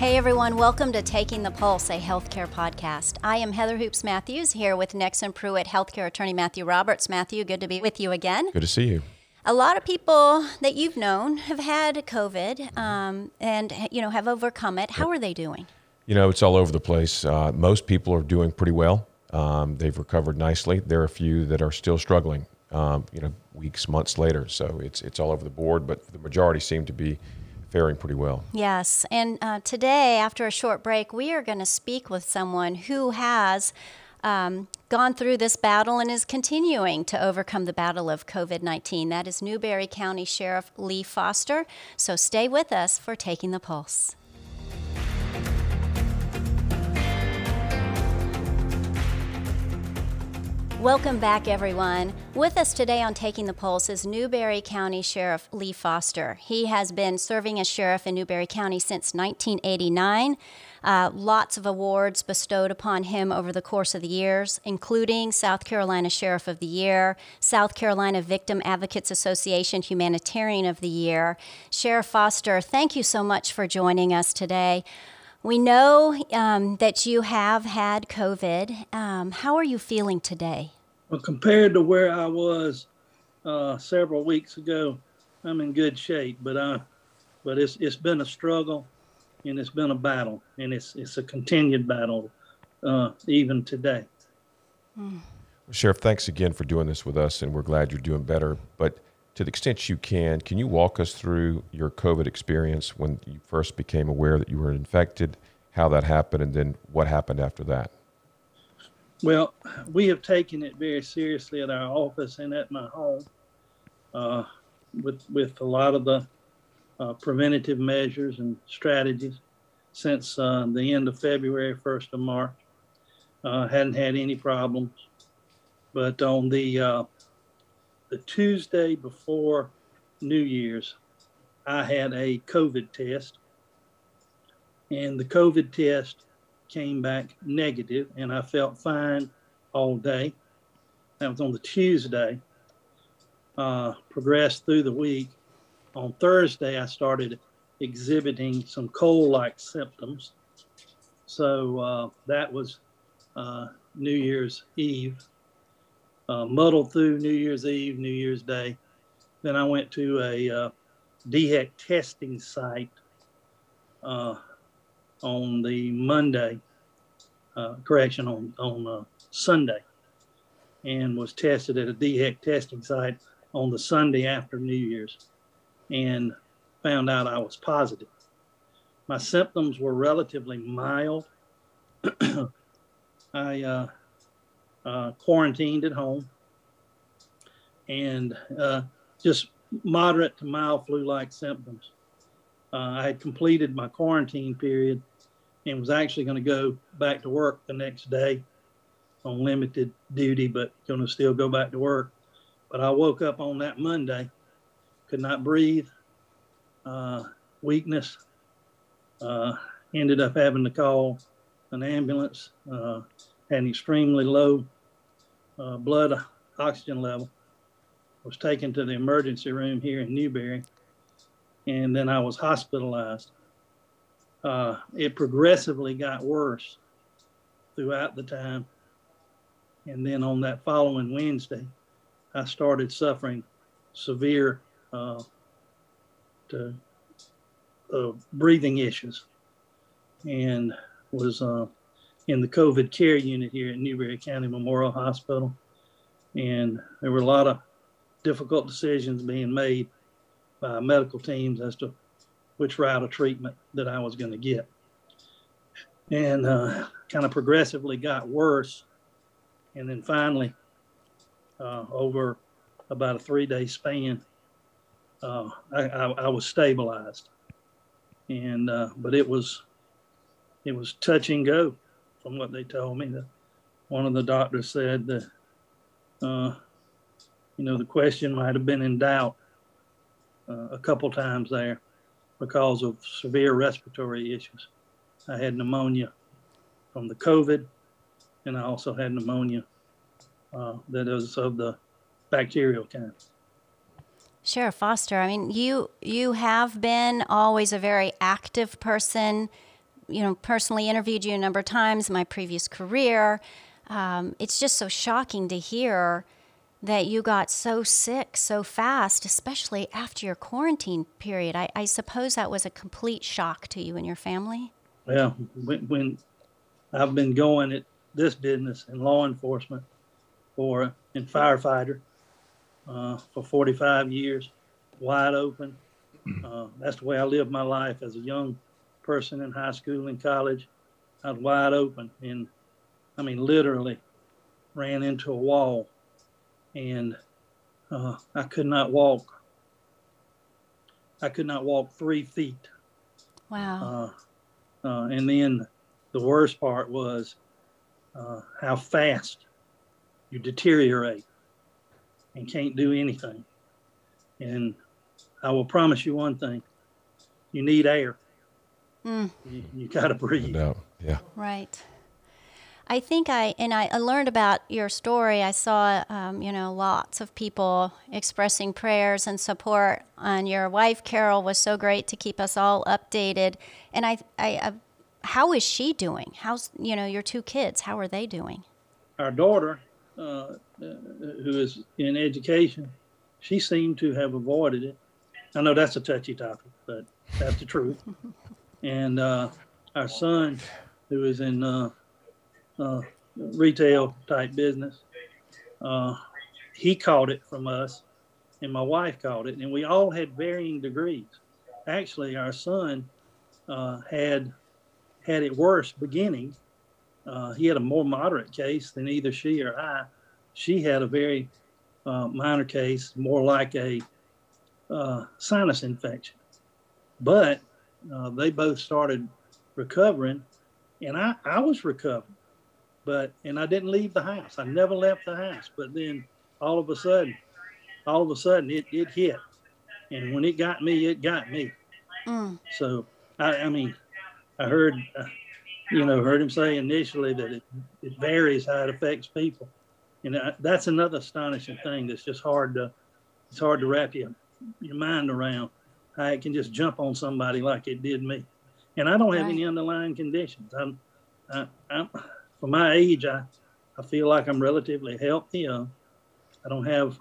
Hey everyone, welcome to Taking the Pulse, a healthcare podcast. I am Heather Hoopes Matthews here with Nexsen Pruet healthcare attorney Matthew Roberts. Matthew, good to be with you again. Good to see you. A lot of people that you've known have had COVID um, and you know have overcome it. How are they doing? You know, it's all over the place. Uh, most people are doing pretty well. Um, they've recovered nicely. There are a few that are still struggling. Um, you know, weeks, months later. So it's it's all over the board, but the majority seem to be faring pretty well. Yes. And uh, today, after a short break, we are going to speak with someone who has um, gone through this battle and is continuing to overcome the battle of COVID 19. That is Newberry County Sheriff Lee Foster. So stay with us for Taking the Pulse. Welcome back, everyone. With us today on Taking the Pulse is Newberry County Sheriff Lee Foster. He has been serving as sheriff in Newberry County since 1989. Uh, lots of awards bestowed upon him over the course of the years, including South Carolina Sheriff of the Year, South Carolina Victim Advocates Association Humanitarian of the Year. Sheriff Foster, thank you so much for joining us today. We know um, that you have had COVID. Um, how are you feeling today? Well, compared to where I was uh, several weeks ago, I'm in good shape. But uh, but it's it's been a struggle, and it's been a battle, and it's it's a continued battle, uh, even today. Mm. Sheriff, thanks again for doing this with us, and we're glad you're doing better. But to the extent you can, can you walk us through your COVID experience when you first became aware that you were infected, how that happened, and then what happened after that? Well, we have taken it very seriously at our office and at my home uh, with, with a lot of the uh, preventative measures and strategies since uh, the end of February, 1st of March. Uh, hadn't had any problems. But on the uh, the Tuesday before New Year's, I had a COVID test, and the COVID test came back negative, and I felt fine all day. That was on the Tuesday. Uh, progressed through the week. On Thursday, I started exhibiting some cold like symptoms. So uh, that was uh, New Year's Eve uh, muddled through New Year's Eve, New Year's Day. Then I went to a uh, DHEC testing site uh, on the Monday, uh, correction, on, on uh, Sunday, and was tested at a DHEC testing site on the Sunday after New Year's and found out I was positive. My symptoms were relatively mild. I uh, quarantined at home, and uh, just moderate to mild flu like symptoms. Uh, I had completed my quarantine period and was actually going to go back to work the next day on limited duty, but going to still go back to work. But I woke up on that Monday, could not breathe, uh, weakness, uh, ended up having to call an ambulance. Uh, an extremely low uh, blood oxygen level. Was taken to the emergency room here in Newberry, and then I was hospitalized. Uh, it progressively got worse throughout the time, and then on that following Wednesday, I started suffering severe uh, to, uh, breathing issues, and was uh, in the COVID care unit here at Newberry County Memorial Hospital. And there were a lot of difficult decisions being made by medical teams as to which route of treatment that I was going to get. And uh, kind of progressively got worse. And then finally, uh, over about a three day span, uh, I, I, I, was stabilized. And, uh, but it was, it was touch and go from what they told me. That one of the doctors said that, uh, you know, the question might have been in doubt uh, a couple times there because of severe respiratory issues. I had pneumonia from the COVID, and I also had pneumonia uh, that was of the bacterial kind. Sheriff Foster, I mean, you you have been always a very active person you know, personally interviewed you a number of times in my previous career. Um, it's just so shocking to hear that you got so sick so fast, especially after your quarantine period. I, I suppose that was a complete shock to you and your family. Well, when, when I've been going at this business in law enforcement for in firefighter uh, for 45 years, wide open. Uh, that's the way I lived my life as a young person in high school and college. I was wide open, and I mean literally ran into a wall, and uh, I could not walk. I could not walk three feet. Wow. Uh, uh, and then the worst part was uh, how fast you deteriorate and can't do anything. And I will promise you one thing you need air. Mm. You, you got to breathe. No doubt. Yeah. Right. I think I and I, I learned about your story. I saw, um, you know, lots of people expressing prayers and support. And your wife Carol was so great to keep us all updated. And I, I, I how is she doing? How's you know your two kids? How are they doing? Our daughter, uh, who is in education, she seemed to have avoided it. I know that's a touchy topic, but that's the truth. and uh, our son, who is in uh, uh, retail type business, uh, he caught it from us, and my wife caught it, and we all had varying degrees. Actually, our son uh, had had it worse beginning. Uh, he had a more moderate case than either she or I. She had a very minor case, more like a sinus infection. But uh, they both started recovering, and I, I was recovering. But and I didn't leave the house. I never left the house. But then all of a sudden, all of a sudden it, it hit. And when it got me, it got me. Mm. So I, I mean, I heard, uh, you know, heard him say initially that it, it varies how it affects people, and uh, that's another astonishing thing that's just hard to, it's hard to wrap your your mind around how it can just jump on somebody like it did me, and I don't have Right. any underlying conditions. I'm, I, I'm for my age, I, I feel like I'm relatively healthy. Uh, I don't have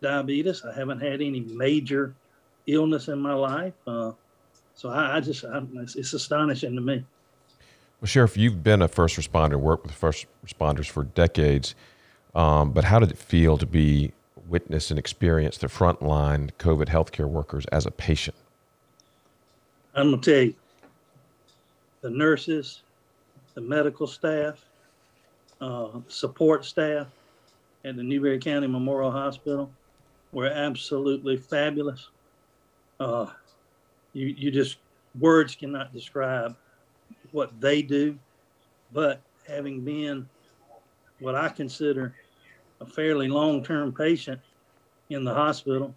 diabetes. I haven't had any major illness in my life. Uh, so I, I just, I, it's, it's astonishing to me. Well, Sheriff, you've been a first responder, worked with first responders for decades. Um, but how did it feel to be witness and experience the frontline COVID healthcare workers as a patient? I'm gonna tell you, the nurses, the medical staff, uh, support staff at the Newberry County Memorial Hospital were absolutely fabulous. Uh, you, you just words cannot describe what they do, but having been what I consider a fairly long-term patient in the hospital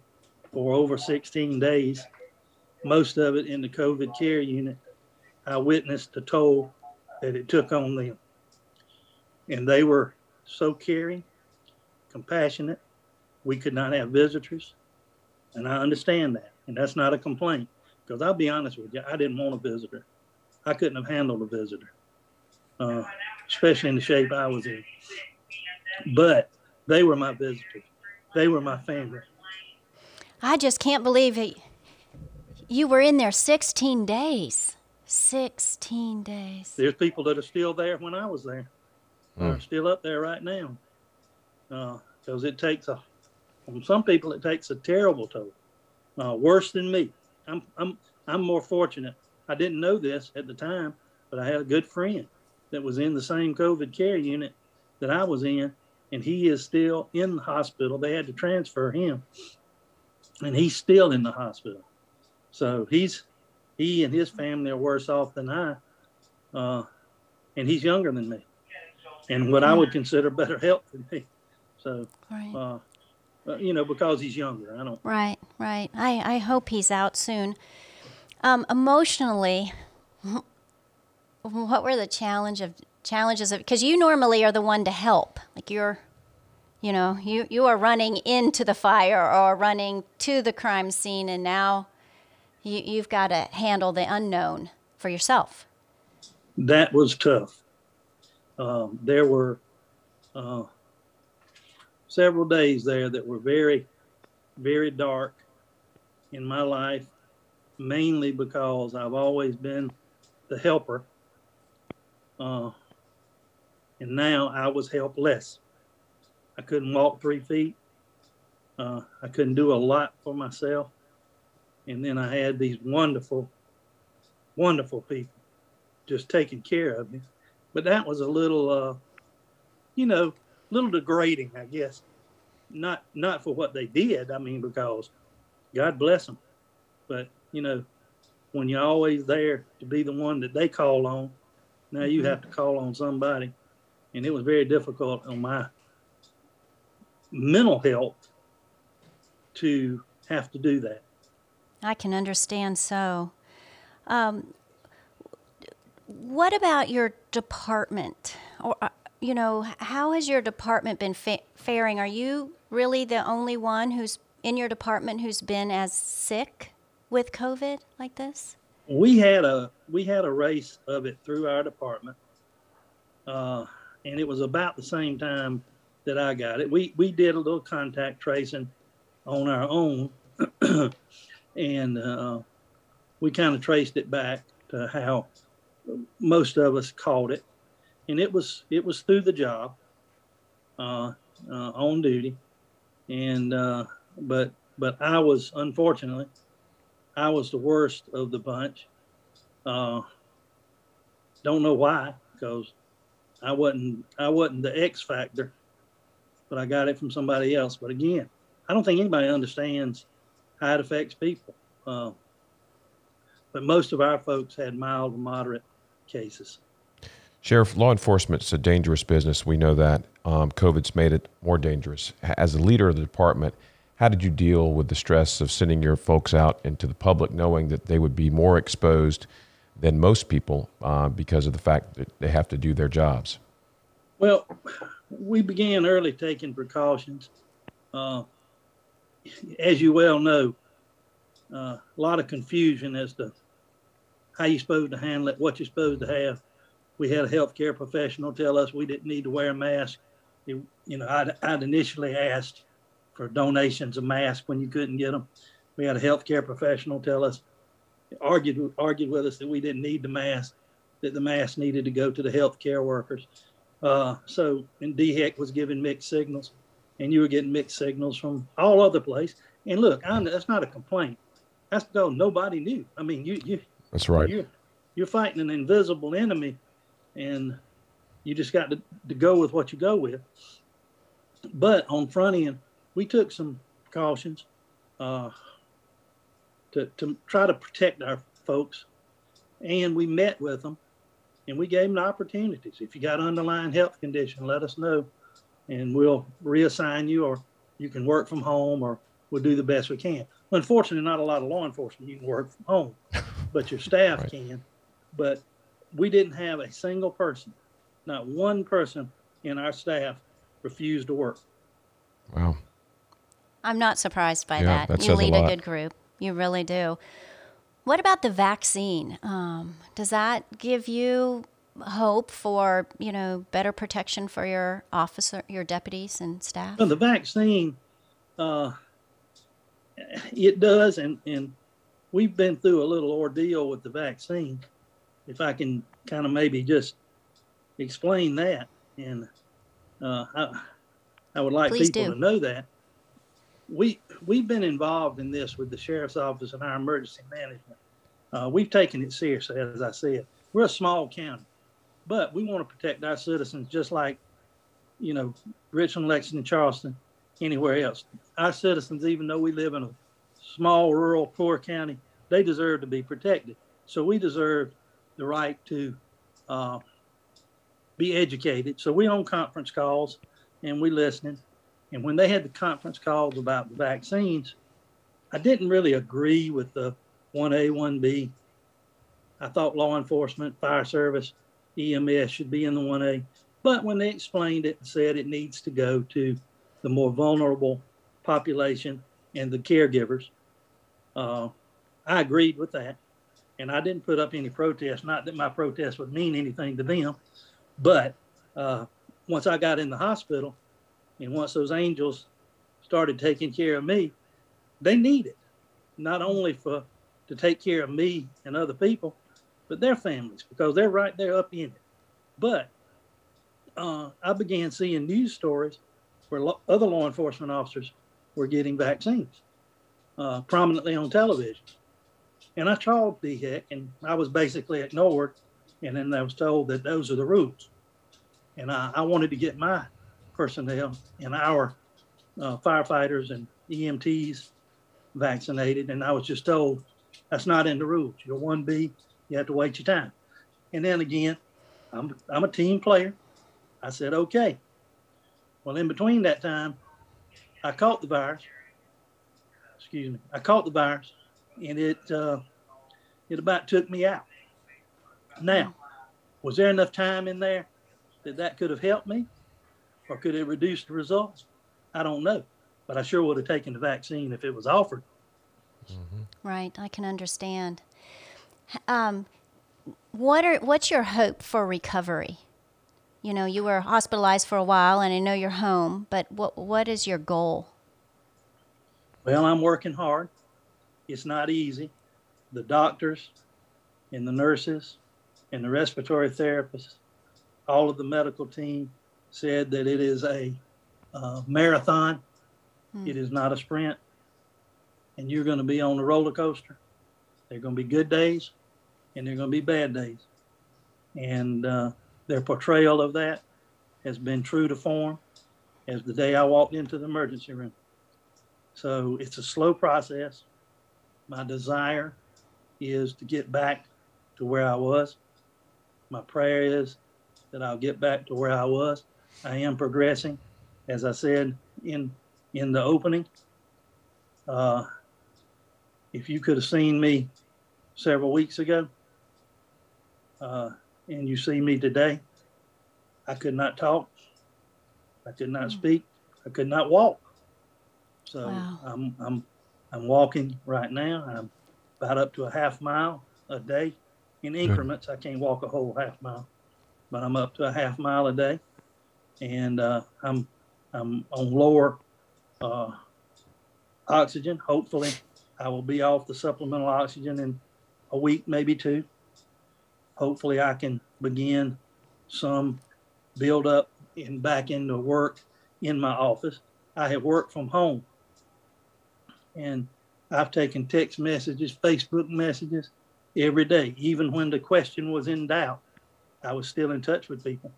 for over 16 days, most of it in the COVID care unit, I witnessed the toll that it took on them. And they were so caring, compassionate. We could not have visitors. And I understand that. And that's not a complaint. Because I'll be honest with you, I didn't want a visitor. I couldn't have handled a visitor, uh, especially in the shape I was in. But they were my visitors, they were my family. I just can't believe it. You were in there 16 days. 16 days. There's people that are still there when I was there. Mm. Are still up there right now. Because it takes a, from some people, it takes a terrible toll. Uh, worse than me. I'm, I'm, I'm more fortunate. I didn't know this at the time, but I had a good friend that was in the same COVID care unit that I was in, and he is still in the hospital. They had to transfer him, and he's still in the hospital. So he's he and his family are worse off than I, uh, and he's younger than me, and what I would consider better health than me. So, Right. uh, uh, you know, because he's younger, I don't. Right, right. I, I hope he's out soon. Um, emotionally, what were the challenge of challenges of because you normally are the one to help. Like you're, you know, you you are running into the fire or running to the crime scene, and now you you've got to handle the unknown for yourself. that was tough. Um, there were uh, several days there that were very, very dark in my life, mainly because I've always been the helper. Uh, and now I was helpless. I couldn't walk three feet. Uh, I couldn't do a lot for myself. And then I had these wonderful, wonderful people just taking care of me. But that was a little, uh, you know, a little degrading, I guess. Not not for what they did. I mean, because God bless them. But you know, when you're always there to be the one that they call on, now you have to call on somebody, and it was very difficult on my mental health to have to do that. I can understand so. Um, what about your department? Or, uh, you know, how has your department been fa- faring? Are you really the only one who's in your department who's been as sick with COVID like this? We had a we had a race of it through our department, uh, and it was about the same time that I got it. We we did a little contact tracing on our own, and uh, we kind of traced it back to how most of us caught it, and it was it was through the job, uh, uh, on duty, and uh, but but I was unfortunately, I was the worst of the bunch. Uh, don't know why, because I wasn't I wasn't the X factor, but I got it from somebody else. But again, I don't think anybody understands how it affects people. Uh, but most of our folks had mild to moderate cases. Sheriff, law enforcement is a dangerous business. We know that. Um, COVID's made it more dangerous. As a leader of the department, how did you deal with the stress of sending your folks out into the public, knowing that they would be more exposed than most people uh, because of the fact that they have to do their jobs? Well, we began early taking precautions. Uh, as you well know, uh, a lot of confusion as to how you're supposed to handle it, what you're supposed to have. We had a healthcare professional tell us we didn't need to wear a mask. You, you know, I'd, I'd initially asked for donations of masks when you couldn't get them. We had a healthcare professional tell us, argued argued with us that we didn't need the mask, that the mask needed to go to the healthcare workers. Uh, so, and DHEC was giving mixed signals, and you were getting mixed signals from all other place. And look, I'm, that's not a complaint. That's because nobody knew. I mean, you you that's right. You're, you're fighting an invisible enemy, and you just got to, to go with what you go with. But on front end, we took some precautions uh, to, to try to protect our folks, and we met with them, and we gave them the opportunities. If you got underlying health condition, let us know, and we'll reassign you, or you can work from home, or we'll do the best we can. Unfortunately, not a lot of law enforcement you can work from home. but your staff right. can. But we didn't have a single person, not one person in our staff refused to work. Wow. I'm not surprised by yeah, that. that you lead a, a, good group. You really do. What about the vaccine? Um, does that give you hope for you know better protection for your officer, your deputies and staff? Well, the vaccine, uh, it does, and and we've been through a little ordeal with the vaccine. If I can kind of maybe just explain that, and uh, I, I would like Please people do. to know that we we've been involved in this with the sheriff's office and our emergency management. Uh, we've taken it seriously, as I said. We're a small county, but we want to protect our citizens just like, you know, Richland, Lexington, Charleston, anywhere else. Our citizens, even though we live in a small, rural, poor county, they deserve to be protected. So we deserve the right to uh, be educated. So we on conference calls and we listening. And when they had the conference calls about the vaccines, I didn't really agree with the 1A, 1B. I thought law enforcement, fire service, EMS should be in the 1A. But when they explained it and said it needs to go to the more vulnerable population and the caregivers, uh, I agreed with that. and I didn't put up any protest. Not that my protest would mean anything to them, but uh, once I got in the hospital, and once those angels started taking care of me, they need it, not only for to take care of me and other people, but their families because they're right there up in it. But uh, I began seeing news stories where lo- other law enforcement officers were getting vaccines uh, prominently on television. And I called DHEC and I was basically ignored. And then I was told that those are the rules. And I, I wanted to get my personnel and our uh, firefighters and EMTs vaccinated. And I was just told that's not in the rules. You're 1B, you have to wait your time. And then again, I'm, I'm a team player. I said, okay. Well, in between that time, I caught the virus. Excuse me. I caught the virus, and it uh, it about took me out. Now, was there enough time in there that that could have helped me, or could it reduce the results? I don't know, but I sure would have taken the vaccine if it was offered. Right, I can understand. Um, what are what's your hope for recovery? You know, you were hospitalized for a while, and I know you're home. But what what is your goal? Well, I'm working hard. It's not easy. The doctors and the nurses and the respiratory therapists, all of the medical team said that it is a uh, marathon. Hmm. It is not a sprint. And you're going to be on the roller coaster. There are going to be good days and there are going to be bad days. And uh, their portrayal of that has been true to form as the day I walked into the emergency room. So it's a slow process. My desire is to get back to where I was. My prayer is that I'll get back to where I was. I am progressing, as I said in in the opening. Uh, if you could have seen me several weeks ago, uh, and you see me today, I could not talk. I could not Mm. speak. I could not walk. So Wow. I'm I'm I'm walking right now. I'm about up to a half mile a day in increments. I can't walk a whole half mile, but I'm up to a half mile a day, and uh, I'm I'm on lower uh, oxygen. Hopefully, I will be off the supplemental oxygen in a week, maybe two. Hopefully, I can begin some build up and back into work in my office. I have worked from home and I've taken text messages, Facebook messages every day. Even when the question was in doubt, I was still in touch with people.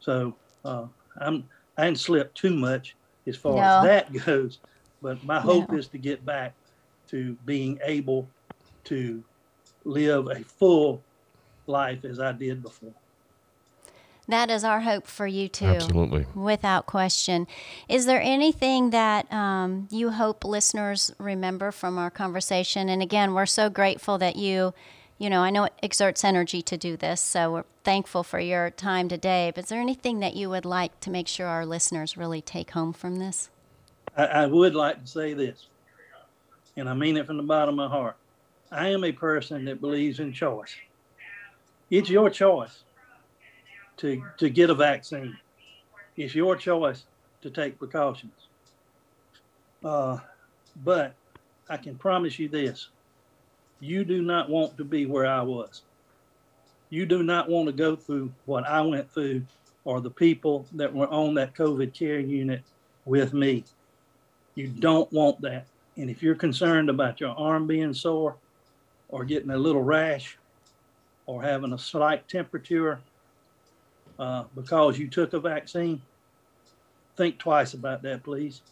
So uh, I'm I didn't slip too much as far No. as that goes, but my hope No. is to get back to being able to live a full life as I did before. That is our hope for you too. Absolutely. Without question. Is there anything that um, you hope listeners remember from our conversation? And again, we're so grateful that you, you know, I know it exerts energy to do this, so we're thankful for your time today. But is there anything that you would like to make sure our listeners really take home from this? I, I would like to say this, and I mean it from the bottom of my heart. I am a person that believes in choice. It's your choice to, to get a vaccine. It's your choice to take precautions. Uh, but I can promise you this you do not want to be where I was. You do not want to go through what I went through or the people that were on that COVID care unit with me. You don't want that. And if you're concerned about your arm being sore or getting a little rash or having a slight temperature uh, because you took a vaccine, think twice about that, please,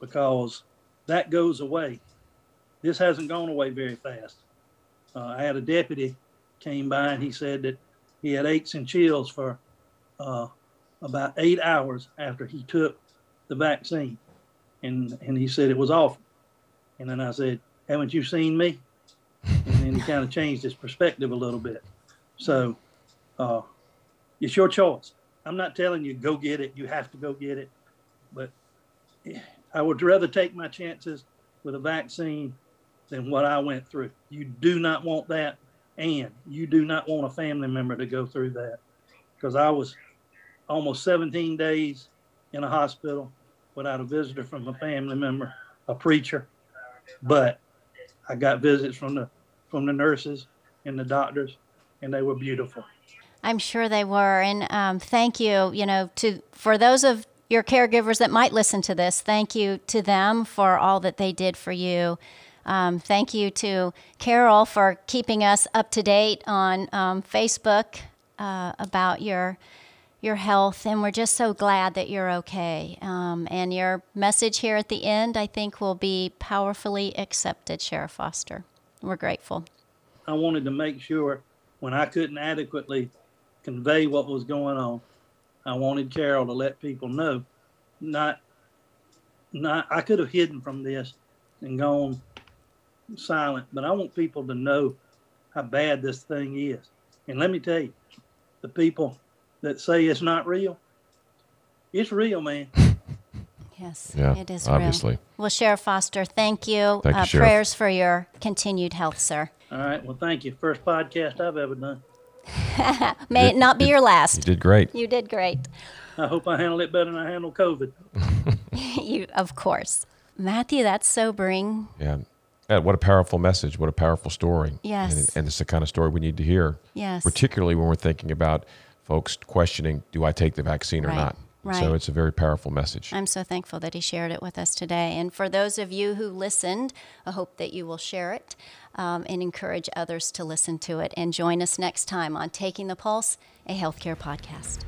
because that goes away. This hasn't gone away very fast. Uh, I had a deputy came by and he said that he had aches and chills for uh, about eight hours after he took the vaccine and and he said it was awful. And then I said, "Haven't you seen me?" And then he kind of changed his perspective a little bit. So, uh, it's your choice. I'm not telling you go get it. You have to go get it, but I would rather take my chances with a vaccine than what I went through. You do not want that, and you do not want a family member to go through that. Because I was almost 17 days in a hospital without a visitor from a family member, a preacher, but I got visits from the from the nurses and the doctors, and they were beautiful. I'm sure they were, and um, thank you. You know, to for those of your caregivers that might listen to this, thank you to them for all that they did for you. Um, thank you to Carol for keeping us up to date on um, Facebook uh, about your your health, and we're just so glad that you're okay. Um, and your message here at the end, I think, will be powerfully accepted, Sheriff Foster. We're grateful. I wanted to make sure when I couldn't adequately convey what was going on, I wanted Carol to let people know. Not, not I could have hidden from this and gone silent, but I want people to know how bad this thing is. And let me tell you, the people that say it's not real, it's real, man. Yes, Yeah, it is obviously. real. Well, Sheriff Foster, thank you. Thank you, uh, prayers for your continued health, sir. All right. Well, thank you. First podcast I've ever done. May it not be your last. You did great. You did great. I hope I handle it better than I handle COVID. you, of course. Matthew, that's sobering. Yeah. Yeah, what a powerful message. What a powerful story. Yes. And, and it's the kind of story we need to hear, Yes. particularly when we're thinking about folks questioning, do I take the vaccine or Right, not? right. So it's a very powerful message. I'm so thankful that he shared it with us today. And for those of you who listened, I hope that you will share it um, and encourage others to listen to it. And join us next time on Taking the Pulse, a healthcare podcast.